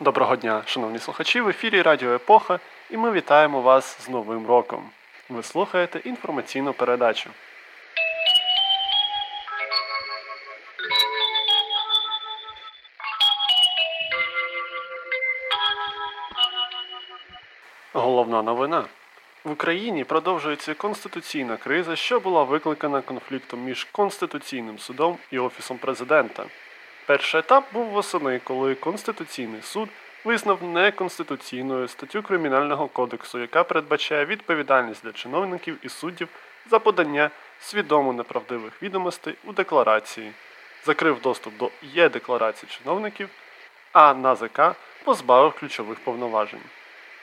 Доброго дня, шановні слухачі, в ефірі Радіо Епоха, і ми вітаємо вас з Новим роком. Ви слухаєте інформаційну передачу. Головна новина. В Україні продовжується конституційна криза, що була викликана конфліктом між Конституційним судом і Офісом президента. Перший етап був восени, коли Конституційний суд визнав неконституційною статтю Кримінального кодексу, яка передбачає відповідальність для чиновників і суддів за подання свідомо неправдивих відомостей у декларації, закрив доступ до є-декларацій чиновників, а НАЗК позбавив ключових повноважень.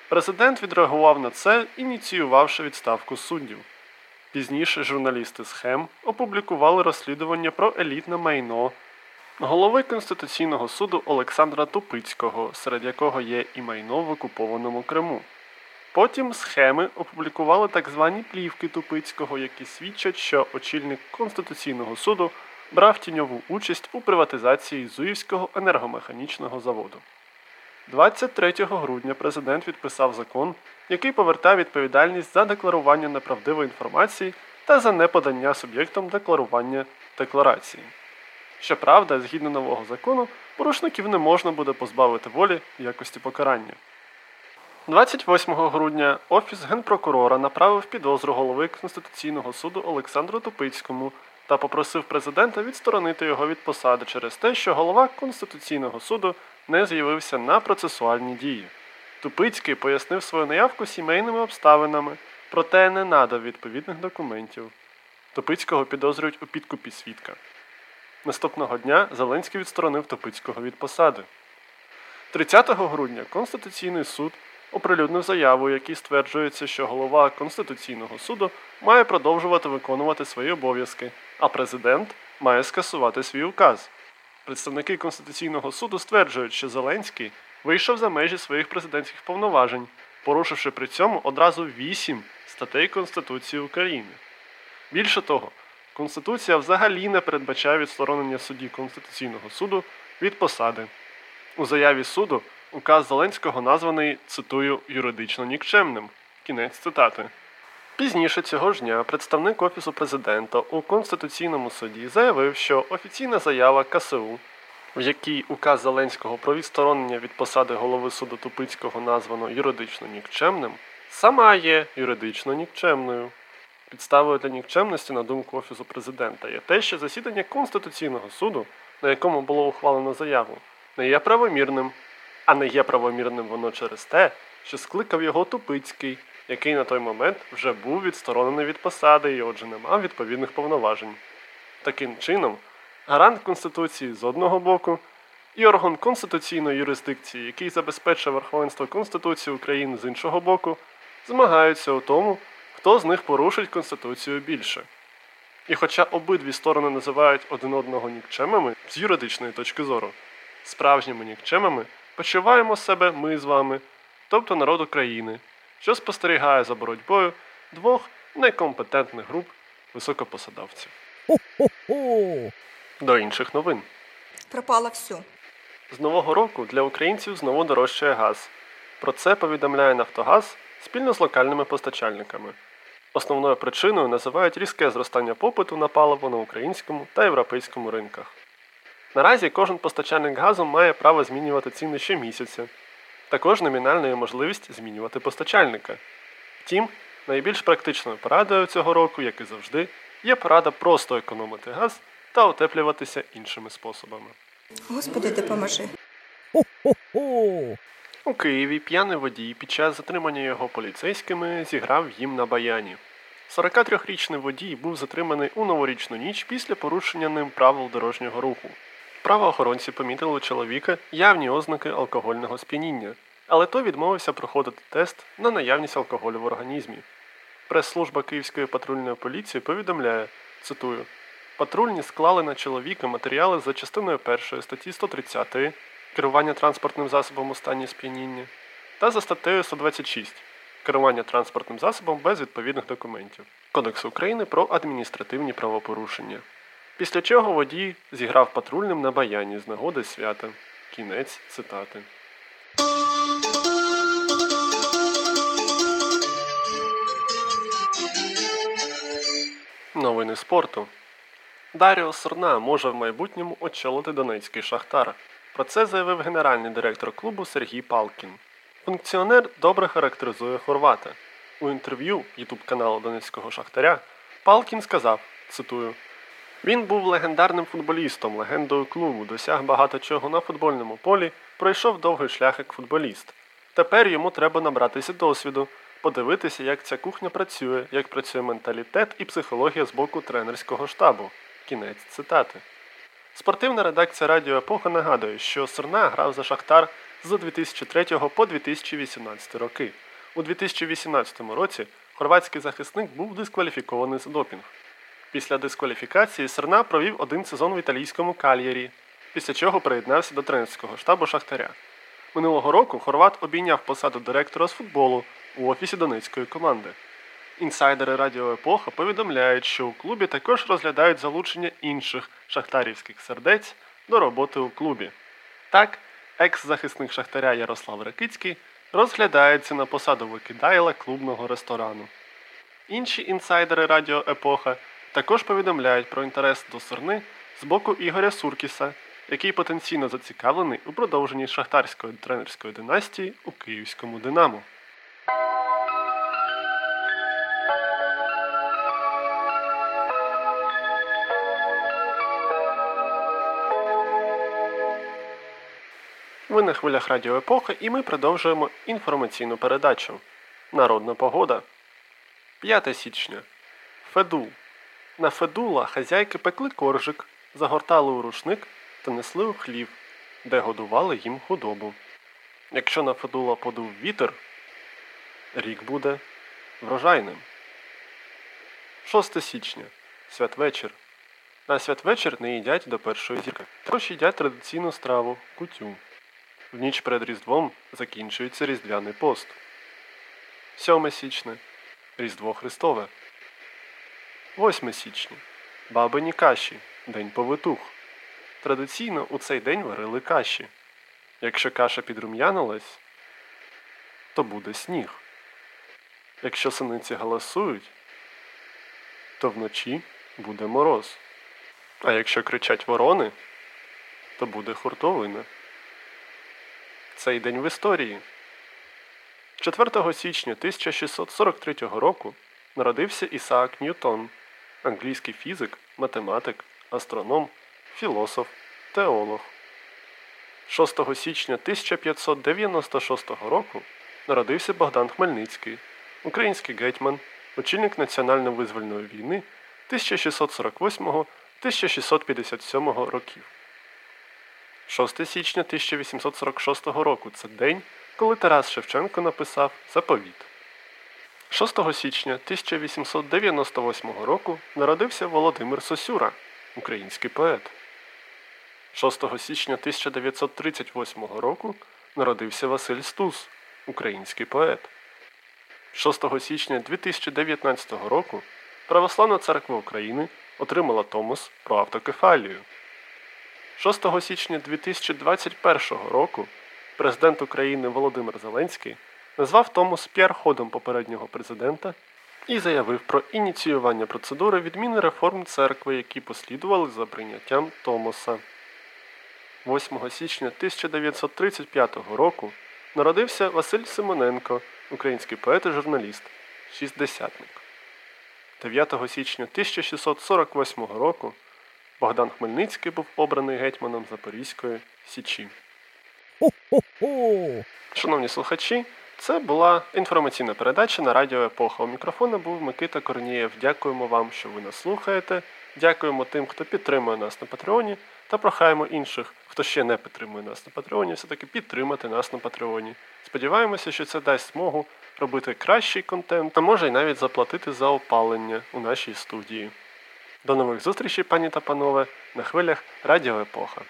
Президент відреагував на це, ініціювавши відставку суддів. Пізніше журналісти схем опублікували розслідування про елітне майно голови Конституційного суду Олександра Тупицького, серед якого є і майно в окупованому Криму. Потім схеми опублікували так звані плівки Тупицького, які свідчать, що очільник Конституційного суду брав тіньову участь у приватизації Зуївського енергомеханічного заводу. 23 грудня президент відписав закон, який повертає відповідальність за декларування неправдивої інформації та за неподання суб'єктом декларування декларації. Щоправда, згідно нового закону, порушників не можна буде позбавити волі в якості покарання. 28 грудня Офіс генпрокурора направив підозру голови Конституційного суду Олександру Тупицькому та попросив президента відсторонити його від посади через те, що голова Конституційного суду не з'явився на процесуальні дії. Тупицький пояснив свою наявку сімейними обставинами, проте не надав відповідних документів. Тупицького підозрюють у підкупі свідка. Наступного дня Зеленський відсторонив Топицького від посади. 30 грудня Конституційний суд оприлюднив заяву, якій стверджується, що голова Конституційного суду має продовжувати виконувати свої обов'язки, а президент має скасувати свій указ. Представники Конституційного суду стверджують, що Зеленський вийшов за межі своїх президентських повноважень, порушивши при цьому одразу вісім статей Конституції України. Більше того, Конституція взагалі не передбачає відсторонення судді Конституційного суду від посади. У заяві суду указ Зеленського названий, цитую, юридично нікчемним. Кінець цитати. Пізніше цього ж дня представник Офісу президента у Конституційному суді заявив, що офіційна заява КСУ, в якій указ Зеленського про відсторонення від посади голови суду Тупицького названо юридично нікчемним, сама є юридично нікчемною. Підставою для нікчемності, на думку Офісу президента, є те, що засідання Конституційного суду, на якому було ухвалено заяву, не є правомірним, а не є правомірним воно через те, що скликав його Тупицький, який на той момент вже був відсторонений від посади і отже не мав відповідних повноважень. Таким чином, гарант Конституції з одного боку і орган конституційної юрисдикції, який забезпечує верховенство Конституції України з іншого боку, змагаються у тому, хто з них порушить Конституцію більше. І хоча обидві сторони називають один одного нікчемами з юридичної точки зору, справжніми нікчемами почуваємо себе ми з вами, тобто народ України, що спостерігає за боротьбою двох некомпетентних груп високопосадовців. До інших новин. Пропало все. З нового року для українців знову дорожчає газ. Про це повідомляє Нафтогаз спільно з локальними постачальниками. Основною причиною називають різке зростання попиту на паливо на українському та європейському ринках. Наразі кожен постачальник газу має право змінювати ціни щомісяця. Також номінальна є можливість змінювати постачальника. Втім, найбільш практичною порадою цього року, як і завжди, є порада просто економити газ та утеплюватися іншими способами. Господи, допоможи. У Києві п'яний водій під час затримання його поліцейськими зіграв їм на баяні. 43-річний водій був затриманий у новорічну ніч після порушення ним правил дорожнього руху. Правоохоронці помітили у чоловіка явні ознаки алкогольного сп'яніння, але той відмовився проходити тест на наявність алкоголю в організмі. Прес-служба Київської патрульної поліції повідомляє, цитую, патрульні склали на чоловіка матеріали за частиною 1 статті 130 керування транспортним засобом у стані сп'яніння та за статтею 126 керування транспортним засобом без відповідних документів Кодексу України про адміністративні правопорушення. Після чого водій зіграв патрульним на баяні з нагоди свята. Кінець цитати. Новини спорту. Даріо Сорна може в майбутньому очолити Донецький Шахтар. Про це заявив генеральний директор клубу Сергій Палкін. Функціонер добре характеризує Хорвата. У інтерв'ю ютуб каналу Донецького Шахтаря Палкін сказав: цитую. Він був легендарним футболістом, легендою клубу, досяг багато чого на футбольному полі, пройшов довгий шлях як футболіст. Тепер йому треба набратися досвіду, подивитися, як ця кухня працює, як працює менталітет і психологія з боку тренерського штабу. Кінець цитати. Спортивна редакція Радіо Епоха нагадує, що Сорна грав за Шахтар з 2003 по 2018 роки. У 2018 році хорватський захисник був дискваліфікований за допінг. Після дискваліфікації Серна провів один сезон в італійському кальєрі, після чого приєднався до тренерського штабу Шахтаря. Минулого року Хорват обійняв посаду директора з футболу у офісі донецької команди. Інсайдери Радіо Епоха повідомляють, що у клубі також розглядають залучення інших шахтарівських сердець до роботи у клубі. Так, екс-захисник Шахтаря Ярослав Ракицький розглядається на посаду викидайла клубного ресторану. Інші інсайдери Радіо Епоха також повідомляють про інтерес до Сорни з боку Ігоря Суркіса, який потенційно зацікавлений у продовженні шахтарської тренерської династії у київському Динамо. Ви на хвилях Радіо Епоха і ми продовжуємо інформаційну передачу. Народна погода. 5 січня. Федул. На Федула хазяйки пекли коржик, загортали у рушник та несли у хлів, де годували їм худобу. Якщо на Федула подув вітер, рік буде врожайним. 6 січня. Святвечір. На святвечір не їдять до першої зірки. Також їдять традиційну страву кутю. В ніч перед Різдвом закінчується Різдвяний пост. 7 січня. Різдво Христове. 8 січня. Бабині каші. День повитух. Традиційно у цей день варили каші. Якщо каша підрум'янилась, то буде сніг. Якщо синиці галасують, то вночі буде мороз. А якщо кричать ворони, то буде хуртовина. Цей день в історії. 4 січня 1643 року народився Ісаак Ньютон, англійський фізик, математик, астроном, філософ, теолог. 6 січня 1596 року народився Богдан Хмельницький, український гетьман, очільник національно-визвольної війни 1648-1657 років. 6 січня 1846 року це день, коли Тарас Шевченко написав Заповіт. 6 січня 1898 року народився Володимир Сосюра, український поет. 6 січня 1938 року народився Василь Стус, український поет. 6 січня 2019 року Православна церква України отримала Томос про автокефалію. 6 січня 2021 року президент України Володимир Зеленський назвав Томос піар-ходом попереднього президента і заявив про ініціювання процедури відміни реформ церкви, які послідували за прийняттям Томоса. 8 січня 1935 року народився Василь Симоненко, український поет і журналіст, шістдесятник. 9 січня 1648 року Богдан Хмельницький був обраний гетьманом Запорізької Січі. Хо-хо-хо! Шановні слухачі, це була інформаційна передача на радіо Епоха. У мікрофона був Микита Корнієв. Дякуємо вам, що ви нас слухаєте. Дякуємо тим, хто підтримує нас на Патреоні, та прохаємо інших, хто ще не підтримує нас на Патреоні, все-таки підтримати нас на Патреоні. Сподіваємося, що це дасть змогу робити кращий контент, а може й навіть заплатити за опалення у нашій студії. До нових зустрічей, пані та панове, на хвилях Радіо Епоха.